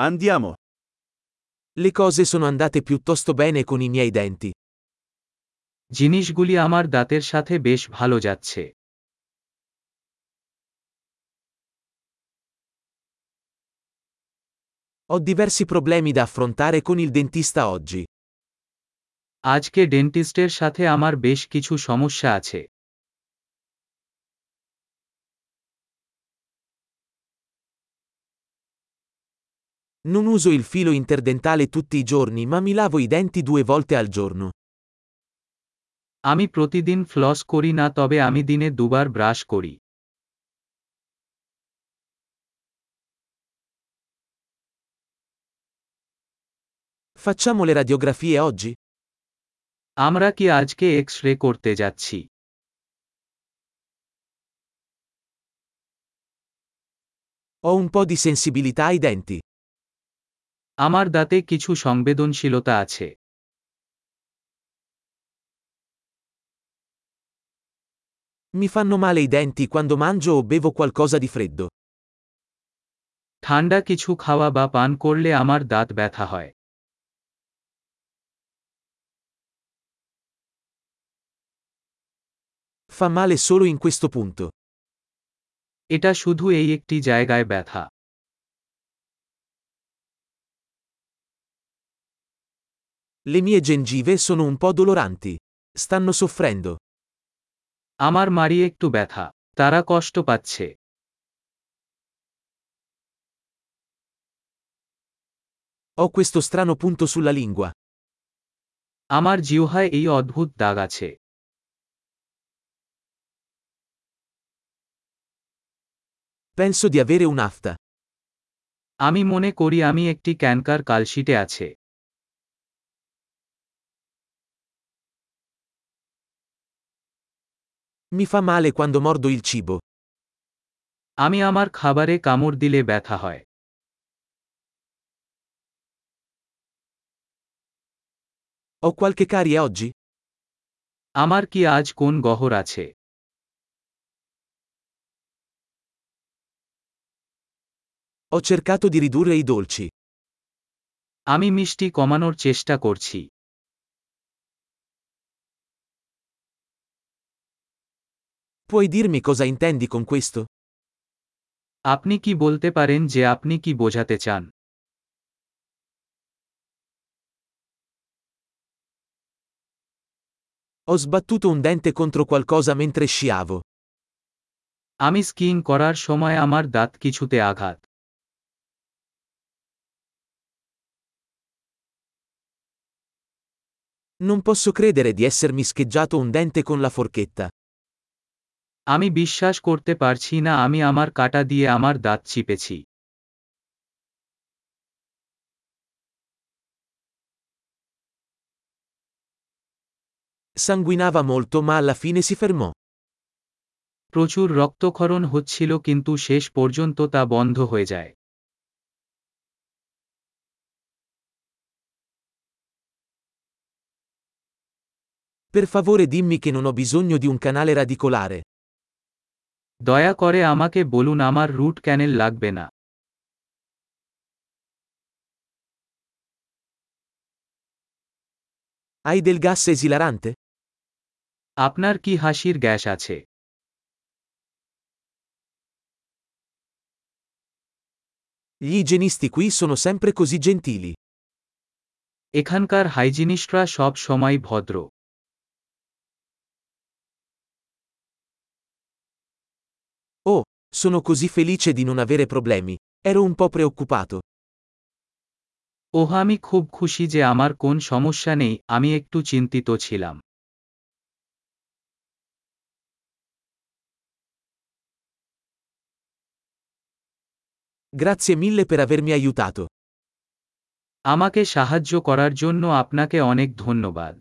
Andiamo. Le cose sono andate piuttosto bene con i miei denti. জিনিসগুলি আমার দাঁতের সাথে বেশ ভালো যাচ্ছে Ho diversi problemi da affrontare con il dentista oggi. আজকে ডেন্টিস্টের সাথে আমার বেশ কিছু সমস্যা আছে Non uso il filo interdentale tutti i giorni ma mi lavo i denti due volte al giorno. আমি প্রতিদিন ফ্লস করি না তবে আমি দিনে দুবার ব্রাশ করি Facciamo le radiografie oggi? আমরা কি আজকে এক্স রে করতে যাচ্ছি Ho un po' di sensibilità ai denti. আমার দাঁতে কিছু সংবেদনশীলতা আছে Mi fanno male i denti quando mangio o bevo qualcosa di freddo. ঠান্ডা কিছু খাওয়া বা পান করলে আমার দাঁত ব্যথা হয় Fa male solo in questo punto. এটা শুধু এই একটি জায়গায় ব্যথা Le mie gengive sono un po' doloranti. Stanno soffrendo. আমার মারি একটু ব্যথা তারা কষ্ট পাচ্ছে Ho questo strano punto sulla lingua. আমার জিহ্বায় এই অদ্ভুত দাগ আছে Penso di avere un'afta. আমি মনে করি আমি একটি ক্যানকার কালশিটে আছে Mi fa male quando mordo il cibo. আমি আমার খাবারে কামড় দিলে ব্যথা হয় Ho qualche carie oggi? আমার কি আজ কোন গহর আছে Ho cercato di ridurre i dolci. আমি মিষ্টি কমানোর চেষ্টা করছি Puoi dirmi cosa intendi con questo? আপনি কি বলতে পারেন যে আপনি কি বোঝাতে চান Ho sbattuto un dente contro qualcosa mentre sciavo. আমি স্কিইং করার সময় আমার দাঁত কিছুতে আঘাত Non posso credere di essermi scheggiato un dente con la forchetta. আমি বিশ্বাস করতে পারছি না আমি আমার কাটা দিয়ে আমার দাঁত চিপেছি Sanguinava molto ma alla fine si fermò. প্রচুর রক্তক্ষরণ হচ্ছিল কিন্তু শেষ পর্যন্ত তা বন্ধ হয়ে যায় Per favore dimmi che non ho bisogno di un canale radicolare. দয়া করে আমাকে বলুন আমার রুট ক্যানেল লাগবে না Hai del gas esilarante? আপনার কি হাসির গ্যাস আছে Gli igienisti qui sono sempre così gentili. এখানকার হাইজিনিস্টরা সব সময় ভদ্র sono così felice di non avere problemi. Ero un po' preoccupato. ওহ আমি খুব খুশি যে আমার কোন সমস্যা নেই আমি একটু চিন্তিত ছিলাম Grazie mille per avermi aiutato. আমাকে সাহায্য করার জন্য আপনাকে অনেক ধন্যবাদ